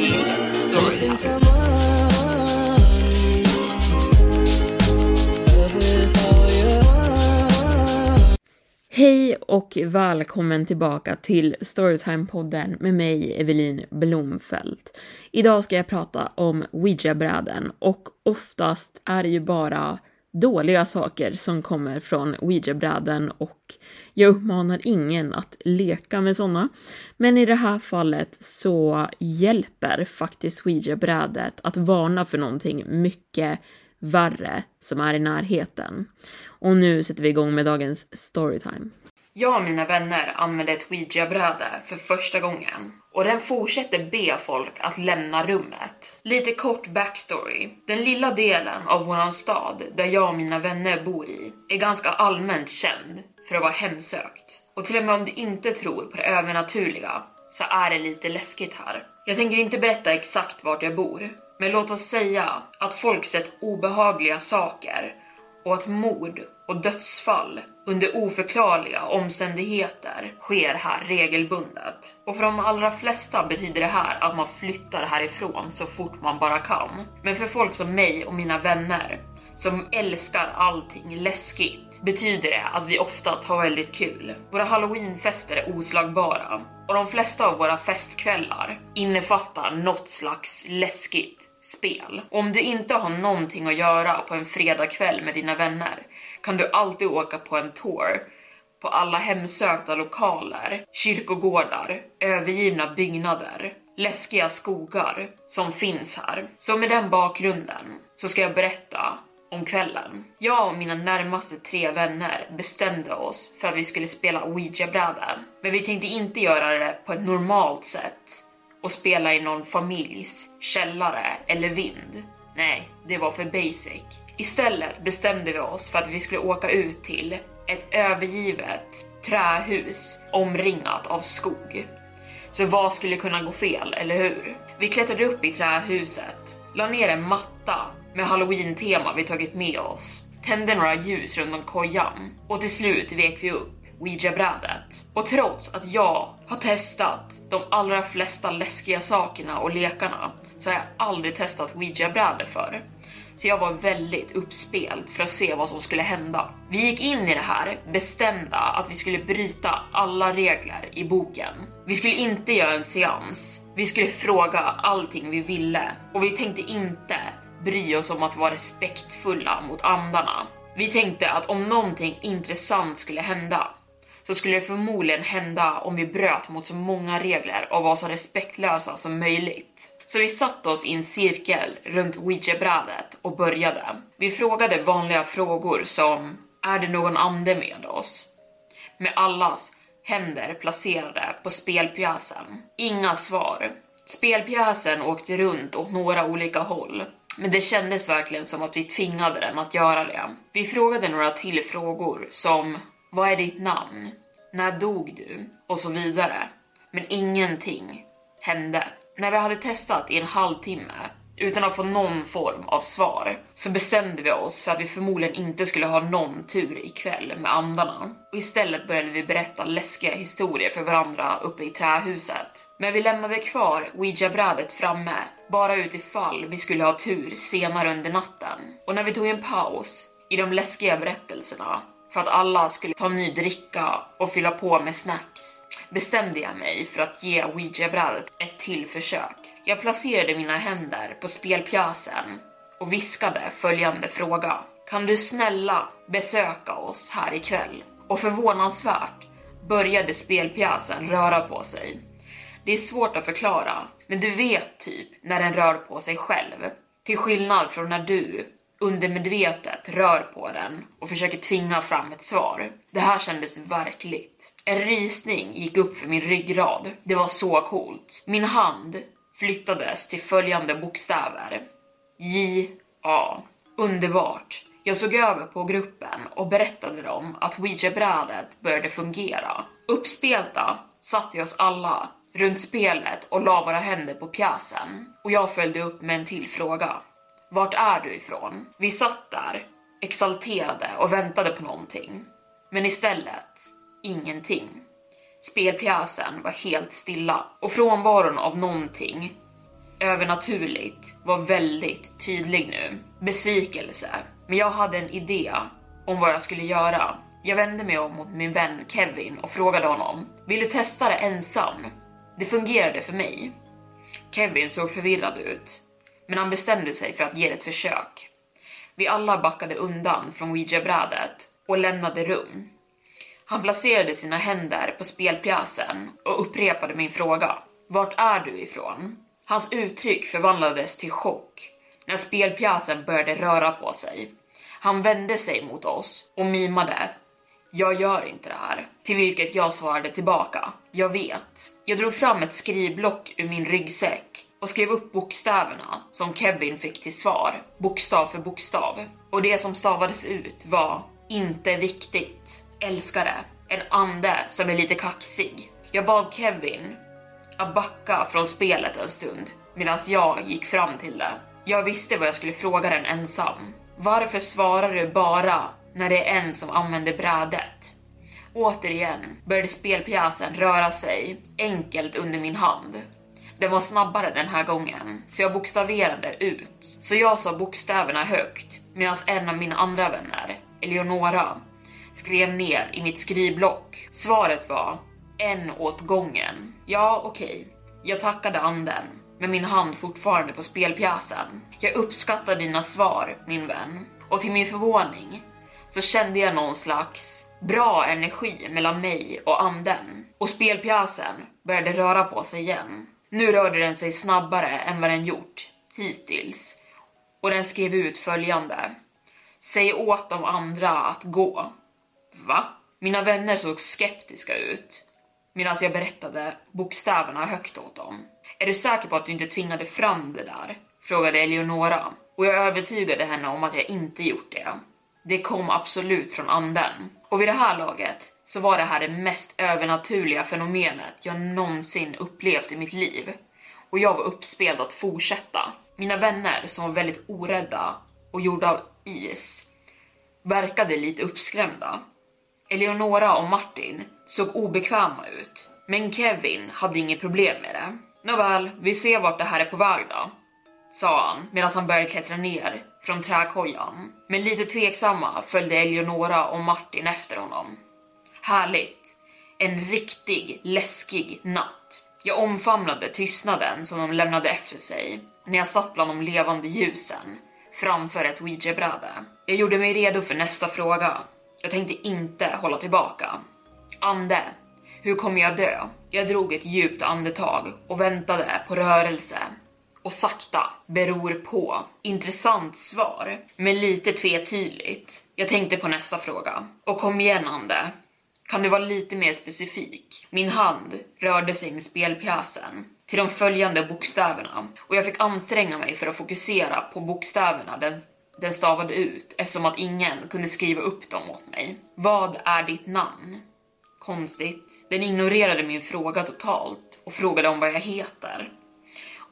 Tillbaka. Hej och välkommen tillbaka till Storytime-podden med mig, Evelin Blomfelt. Idag ska jag prata om Ouija-bräden och oftast är det ju bara dåliga saker som kommer från Ouija-bräden och jag uppmanar ingen att leka med sådana. Men i det här fallet så hjälper faktiskt Ouija-brädet att varna för någonting mycket värre som är i närheten. Och nu sätter vi igång med dagens storytime. Jag och mina vänner använde ett ouija-bräde för första gången och den fortsätter be folk att lämna rummet. Lite kort backstory. Den lilla delen av våran stad där jag och mina vänner bor i är ganska allmänt känd för att vara hemsökt. Och till och med om du inte tror på det övernaturliga så är det lite läskigt här. Jag tänker inte berätta exakt vart jag bor, men låt oss säga att folk sett obehagliga saker och att mord och dödsfall under oförklarliga omständigheter sker här regelbundet. Och för de allra flesta betyder det här att man flyttar härifrån så fort man bara kan. Men för folk som mig och mina vänner som älskar allting läskigt betyder det att vi oftast har väldigt kul. Våra halloweenfester är oslagbara och de flesta av våra festkvällar innefattar något slags läskigt spel. Och Om du inte har någonting att göra på en fredagkväll med dina vänner kan du alltid åka på en tour på alla hemsökta lokaler, kyrkogårdar, övergivna byggnader, läskiga skogar som finns här. Så med den bakgrunden så ska jag berätta om kvällen. Jag och mina närmaste tre vänner bestämde oss för att vi skulle spela ouija-brädan, Men vi tänkte inte göra det på ett normalt sätt och spela i någon familjs källare eller vind. Nej, det var för basic. Istället bestämde vi oss för att vi skulle åka ut till ett övergivet trähus omringat av skog. Så vad skulle kunna gå fel, eller hur? Vi klättrade upp i trähuset, la ner en matta med halloween-tema vi tagit med oss, tände några ljus runt om kojan och till slut vek vi upp ouija-brädet. Och trots att jag har testat de allra flesta läskiga sakerna och lekarna så har jag aldrig testat ouija-brädet förr. Så jag var väldigt uppspelt för att se vad som skulle hända. Vi gick in i det här bestämda att vi skulle bryta alla regler i boken. Vi skulle inte göra en seans. Vi skulle fråga allting vi ville och vi tänkte inte bry oss om att vara respektfulla mot andarna. Vi tänkte att om någonting intressant skulle hända så skulle det förmodligen hända om vi bröt mot så många regler och var så respektlösa som möjligt. Så vi satte oss i en cirkel runt ouija-brädet och började. Vi frågade vanliga frågor som Är det någon ande med oss? Med allas händer placerade på spelpjäsen. Inga svar. Spelpjäsen åkte runt åt några olika håll, men det kändes verkligen som att vi tvingade den att göra det. Vi frågade några till frågor som Vad är ditt namn? När dog du? Och så vidare. Men ingenting hände. När vi hade testat i en halvtimme utan att få någon form av svar så bestämde vi oss för att vi förmodligen inte skulle ha någon tur ikväll med andarna. Och istället började vi berätta läskiga historier för varandra uppe i trähuset. Men vi lämnade kvar ouija-brädet framme, bara utifall vi skulle ha tur senare under natten. Och när vi tog en paus i de läskiga berättelserna för att alla skulle ta ny dricka och fylla på med snacks bestämde jag mig för att ge ouija-brädet ett till försök. Jag placerade mina händer på spelpjäsen och viskade följande fråga. Kan du snälla besöka oss här ikväll? Och förvånansvärt började spelpjäsen röra på sig. Det är svårt att förklara, men du vet typ när den rör på sig själv. Till skillnad från när du undermedvetet rör på den och försöker tvinga fram ett svar. Det här kändes verkligt. En rysning gick upp för min ryggrad. Det var så coolt. Min hand flyttades till följande bokstäver. J-A. Underbart. Jag såg över på gruppen och berättade dem att ouija-brädet började fungera. Uppspelta satte vi oss alla runt spelet och la våra händer på pjäsen och jag följde upp med en till fråga. Vart är du ifrån? Vi satt där, exalterade och väntade på någonting. Men istället, ingenting. Spelpjäsen var helt stilla och frånvaron av någonting övernaturligt var väldigt tydlig nu. Besvikelse. Men jag hade en idé om vad jag skulle göra. Jag vände mig om mot min vän Kevin och frågade honom. Vill du testa det ensam? Det fungerade för mig. Kevin såg förvirrad ut, men han bestämde sig för att ge det ett försök. Vi alla backade undan från ouija-brädet och lämnade rum. Han placerade sina händer på spelpjäsen och upprepade min fråga. Vart är du ifrån? Hans uttryck förvandlades till chock när spelpjäsen började röra på sig. Han vände sig mot oss och mimade. Jag gör inte det här. Till vilket jag svarade tillbaka. Jag vet. Jag drog fram ett skrivblock ur min ryggsäck och skrev upp bokstäverna som Kevin fick till svar, bokstav för bokstav. Och det som stavades ut var inte viktigt. Älskare. En ande som är lite kaxig. Jag bad Kevin att backa från spelet en stund medan jag gick fram till det. Jag visste vad jag skulle fråga den ensam. Varför svarar du bara när det är en som använder brädet? Återigen började spelpjäsen röra sig enkelt under min hand. Den var snabbare den här gången, så jag bokstaverade ut. Så jag sa bokstäverna högt medan en av mina andra vänner, Eleonora, skrev ner i mitt skrivblock. Svaret var en åt gången. Ja, okej. Okay. Jag tackade anden med min hand fortfarande på spelpjäsen. Jag uppskattar dina svar, min vän. Och till min förvåning så kände jag någon slags bra energi mellan mig och anden. Och spelpjäsen började röra på sig igen. Nu rörde den sig snabbare än vad den gjort hittills. Och den skrev ut följande. Säg åt de andra att gå. Va? Mina vänner såg skeptiska ut medan jag berättade bokstäverna högt åt dem. Är du säker på att du inte tvingade fram det där? Frågade Eleonora och jag övertygade henne om att jag inte gjort det. Det kom absolut från anden. Och vid det här laget så var det här det mest övernaturliga fenomenet jag någonsin upplevt i mitt liv. Och jag var uppspelt att fortsätta. Mina vänner som var väldigt orädda och gjorda av is verkade lite uppskrämda. Eleonora och Martin såg obekväma ut, men Kevin hade inget problem med det. Nåväl, vi ser vart det här är på väg då, sa han medan han började klättra ner från träkojan. Men lite tveksamma följde Eleonora och Martin efter honom. Härligt! En riktig läskig natt. Jag omfamnade tystnaden som de lämnade efter sig när jag satt bland de levande ljusen framför ett ouija-bräde. Jag gjorde mig redo för nästa fråga. Jag tänkte inte hålla tillbaka. Ande, hur kommer jag dö? Jag drog ett djupt andetag och väntade på rörelse. Och sakta, beror på. Intressant svar, men lite tvetydigt. Jag tänkte på nästa fråga. Och kom igen Ande, kan du vara lite mer specifik? Min hand rörde sig med spelpjäsen till de följande bokstäverna och jag fick anstränga mig för att fokusera på bokstäverna den, den stavade ut eftersom att ingen kunde skriva upp dem åt mig. Vad är ditt namn? Konstigt. Den ignorerade min fråga totalt och frågade om vad jag heter.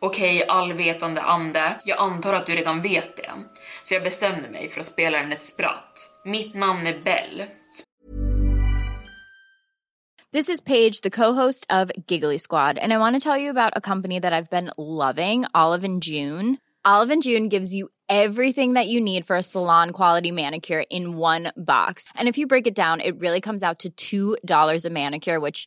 Okej, allvetande ande, jag antar att du redan vet det. Så jag bestämde mig för att spela den ett spratt. Mitt namn är Bell. This is Paige, the co-host of Giggly Squad, and I want to tell you about a company that I've been loving, Olive and June. Olive and June gives you everything that you need for a salon quality manicure in one box. And if you break it down, it really comes out to $2 a manicure, which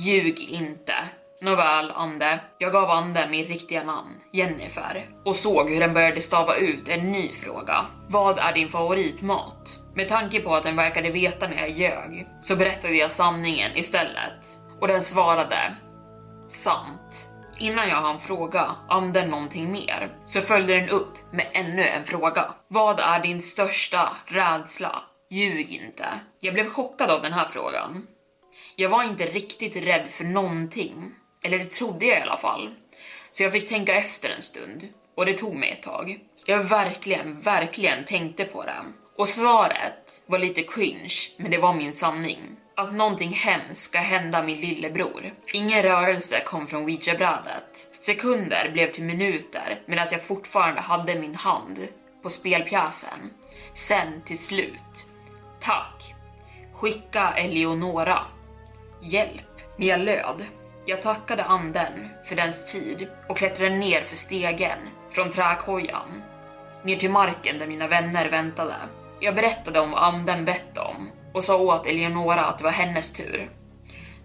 Ljug inte. Nåväl, Ande. Jag gav anden mitt riktiga namn, Jennifer, och såg hur den började stava ut en ny fråga. Vad är din favoritmat? Med tanke på att den verkade veta när jag ljög, så berättade jag sanningen istället. Och den svarade Sant. Innan jag hann fråga anden någonting mer, så följde den upp med ännu en fråga. Vad är din största rädsla? Ljug inte. Jag blev chockad av den här frågan. Jag var inte riktigt rädd för någonting. Eller det trodde jag i alla fall. Så jag fick tänka efter en stund. Och det tog mig ett tag. Jag verkligen, verkligen tänkte på det. Och svaret var lite cringe, men det var min sanning. Att någonting hemskt ska hända min lillebror. Ingen rörelse kom från ouija-brädet. Sekunder blev till minuter medan jag fortfarande hade min hand på spelpjäsen. Sen till slut. Tack. Skicka Eleonora. Hjälp. Men jag löd. Jag tackade anden för dens tid och klättrade ner för stegen från träkojan. Ner till marken där mina vänner väntade. Jag berättade om vad anden bett om och sa åt Eleonora att det var hennes tur.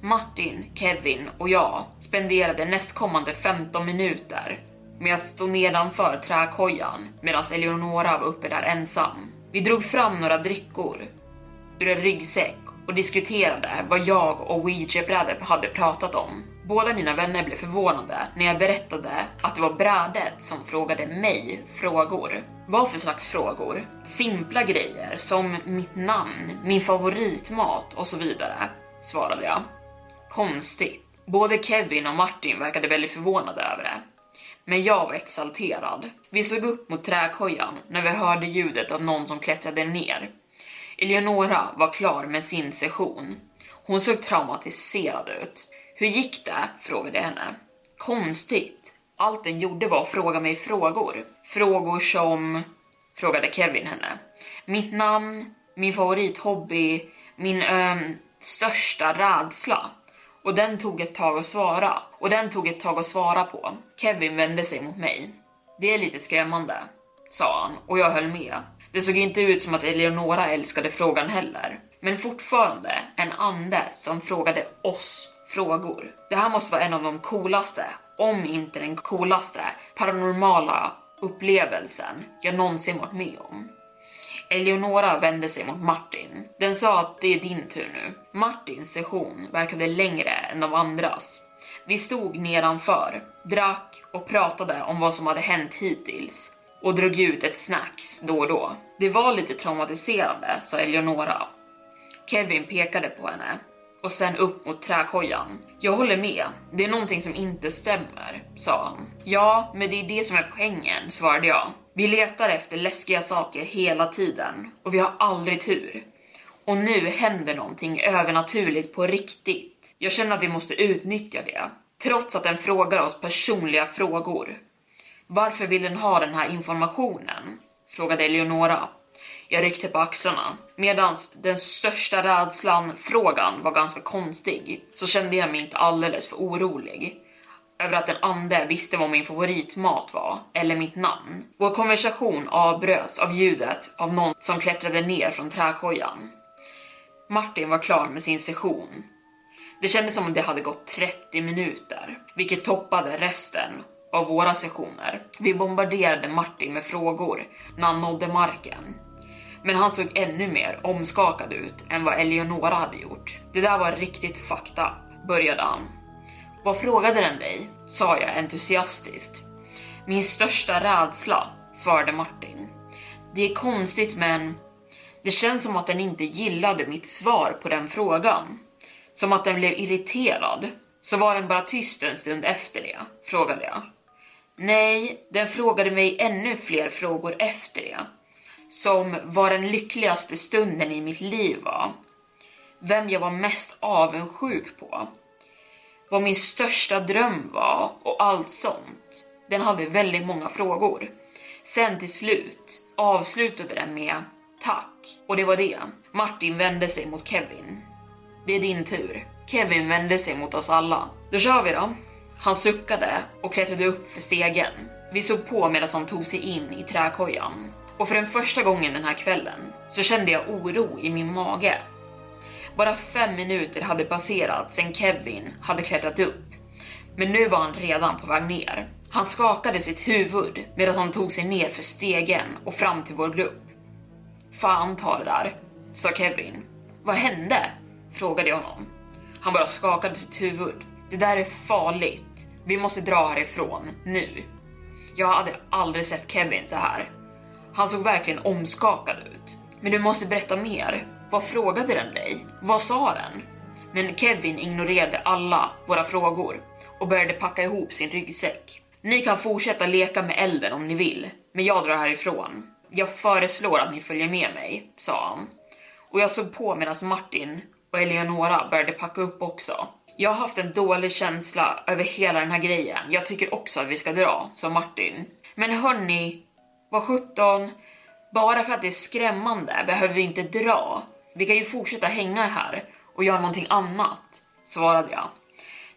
Martin, Kevin och jag spenderade nästkommande 15 minuter med att stå nedanför träkojan medan Eleonora var uppe där ensam. Vi drog fram några drickor ur en ryggsäck och diskuterade vad jag och ouija-brädet hade pratat om. Båda mina vänner blev förvånade när jag berättade att det var brädet som frågade mig frågor. Vad för slags frågor? Simpla grejer som mitt namn, min favoritmat och så vidare, svarade jag. Konstigt. Både Kevin och Martin verkade väldigt förvånade över det. Men jag var exalterad. Vi såg upp mot träkojan när vi hörde ljudet av någon som klättrade ner. Eleonora var klar med sin session. Hon såg traumatiserad ut. Hur gick det? frågade jag henne. Konstigt. Allt den gjorde var att fråga mig frågor. Frågor som, frågade Kevin henne, mitt namn, min favorithobby, min ähm, största rädsla. Och den tog ett tag att svara. Och den tog ett tag att svara på. Kevin vände sig mot mig. Det är lite skrämmande, sa han och jag höll med. Det såg inte ut som att Eleonora älskade frågan heller. Men fortfarande en ande som frågade oss frågor. Det här måste vara en av de coolaste, om inte den coolaste, paranormala upplevelsen jag någonsin varit med om. Eleonora vände sig mot Martin. Den sa att det är din tur nu. Martins session verkade längre än de andras. Vi stod nedanför, drack och pratade om vad som hade hänt hittills och drog ut ett snacks då och då. Det var lite traumatiserande, sa Eleonora. Kevin pekade på henne och sen upp mot träkojan. Jag håller med, det är någonting som inte stämmer, sa han. Ja, men det är det som är poängen, svarade jag. Vi letar efter läskiga saker hela tiden och vi har aldrig tur. Och nu händer någonting övernaturligt på riktigt. Jag känner att vi måste utnyttja det, trots att den frågar oss personliga frågor. Varför vill den ha den här informationen? frågade Eleonora. Jag ryckte på axlarna. Medan den största rädslan frågan var ganska konstig så kände jag mig inte alldeles för orolig över att en ande visste vad min favoritmat var eller mitt namn. Vår konversation avbröts av ljudet av någon som klättrade ner från träkojan. Martin var klar med sin session. Det kändes som om det hade gått 30 minuter, vilket toppade resten av våra sessioner. Vi bombarderade Martin med frågor när han nådde marken. Men han såg ännu mer omskakad ut än vad Eleonora hade gjort. Det där var riktigt fakta, började han. Vad frågade den dig? sa jag entusiastiskt. Min största rädsla, svarade Martin. Det är konstigt men det känns som att den inte gillade mitt svar på den frågan. Som att den blev irriterad. Så var den bara tyst en stund efter det, frågade jag. Nej, den frågade mig ännu fler frågor efter det. Som vad den lyckligaste stunden i mitt liv var. Vem jag var mest avundsjuk på. Vad min största dröm var och allt sånt. Den hade väldigt många frågor. Sen till slut avslutade den med tack och det var det. Martin vände sig mot Kevin. Det är din tur. Kevin vände sig mot oss alla. Då kör vi då. Han suckade och klättrade upp för stegen. Vi såg på medan han tog sig in i träkojan. Och för den första gången den här kvällen så kände jag oro i min mage. Bara fem minuter hade passerat sedan Kevin hade klättrat upp. Men nu var han redan på väg ner. Han skakade sitt huvud medan han tog sig ner för stegen och fram till vår grupp. Fan ta det där, sa Kevin. Vad hände? frågade jag honom. Han bara skakade sitt huvud. Det där är farligt. Vi måste dra härifrån, nu. Jag hade aldrig sett Kevin så här. Han såg verkligen omskakad ut. Men du måste berätta mer. Vad frågade den dig? Vad sa den? Men Kevin ignorerade alla våra frågor och började packa ihop sin ryggsäck. Ni kan fortsätta leka med elden om ni vill, men jag drar härifrån. Jag föreslår att ni följer med mig, sa han. Och jag såg på medan Martin och Eleonora började packa upp också. Jag har haft en dålig känsla över hela den här grejen. Jag tycker också att vi ska dra, som Martin. Men hörni, vad sjutton, bara för att det är skrämmande behöver vi inte dra. Vi kan ju fortsätta hänga här och göra någonting annat, svarade jag.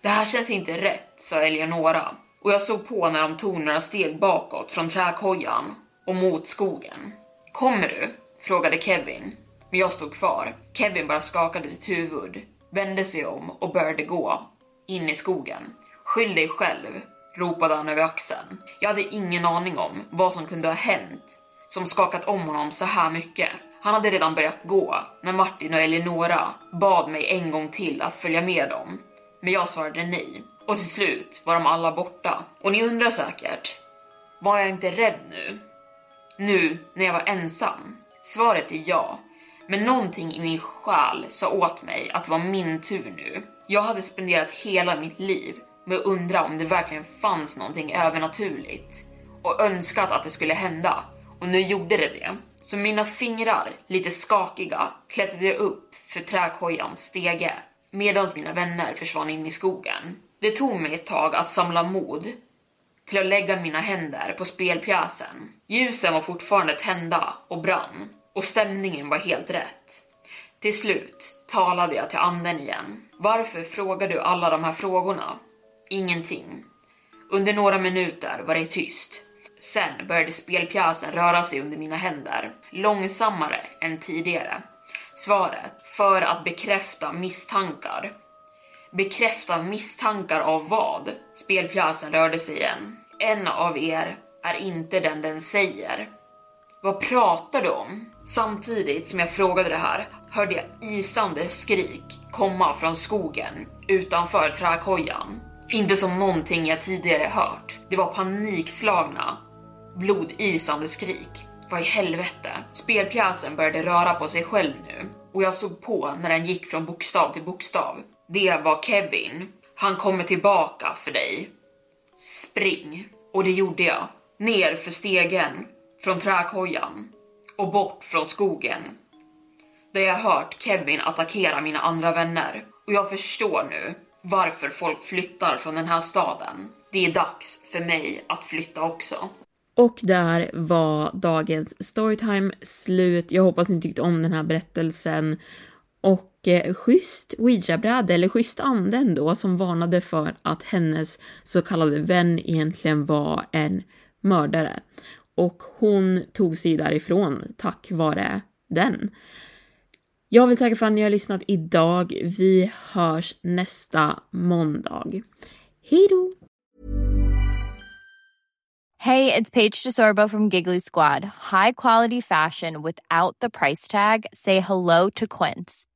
Det här känns inte rätt, sa Eleonora och jag såg på när de tog några steg bakåt från träkojan och mot skogen. Kommer du? frågade Kevin, men jag stod kvar. Kevin bara skakade sitt huvud, vände sig om och började gå in i skogen. Skyll dig själv, ropade han över axeln. Jag hade ingen aning om vad som kunde ha hänt som skakat om honom så här mycket. Han hade redan börjat gå när Martin och Eleonora bad mig en gång till att följa med dem. Men jag svarade nej. Och till slut var de alla borta. Och ni undrar säkert, var jag inte rädd nu? Nu när jag var ensam? Svaret är ja. Men någonting i min själ sa åt mig att det var min tur nu. Jag hade spenderat hela mitt liv med att undra om det verkligen fanns någonting övernaturligt och önskat att det skulle hända. Och nu gjorde det det. Så mina fingrar, lite skakiga, klättrade upp för träkojans stege medan mina vänner försvann in i skogen. Det tog mig ett tag att samla mod till att lägga mina händer på spelpjäsen. Ljusen var fortfarande tända och brann och stämningen var helt rätt. Till slut talade jag till anden igen. Varför frågar du alla de här frågorna? Ingenting. Under några minuter var det tyst. Sen började spelpjäsen röra sig under mina händer, långsammare än tidigare. Svaret, för att bekräfta misstankar. Bekräfta misstankar av vad? Spelpjäsen rörde sig igen. En av er är inte den den säger. Vad pratar du om? Samtidigt som jag frågade det här hörde jag isande skrik komma från skogen utanför träkojan. Inte som någonting jag tidigare hört. Det var panikslagna, blodisande skrik. Vad i helvete? Spelpjäsen började röra på sig själv nu och jag såg på när den gick från bokstav till bokstav. Det var Kevin. Han kommer tillbaka för dig. Spring. Och det gjorde jag. Ner för stegen, från träkojan och bort från skogen. Där jag hört Kevin attackera mina andra vänner. Och jag förstår nu varför folk flyttar från den här staden. Det är dags för mig att flytta också. Och där var dagens storytime slut. Jag hoppas ni tyckte om den här berättelsen. Och eh, schysst ouija-bräde, eller schysst ande ändå, som varnade för att hennes så kallade vän egentligen var en mördare. Och hon tog sig därifrån tack vare den. Jag vill tacka för att ni har lyssnat idag. Vi hörs nästa måndag. Hej då! Hej, det är Paige DeSorbo från Giggly Squad. High quality fashion without the price tag. Say hello to Quince.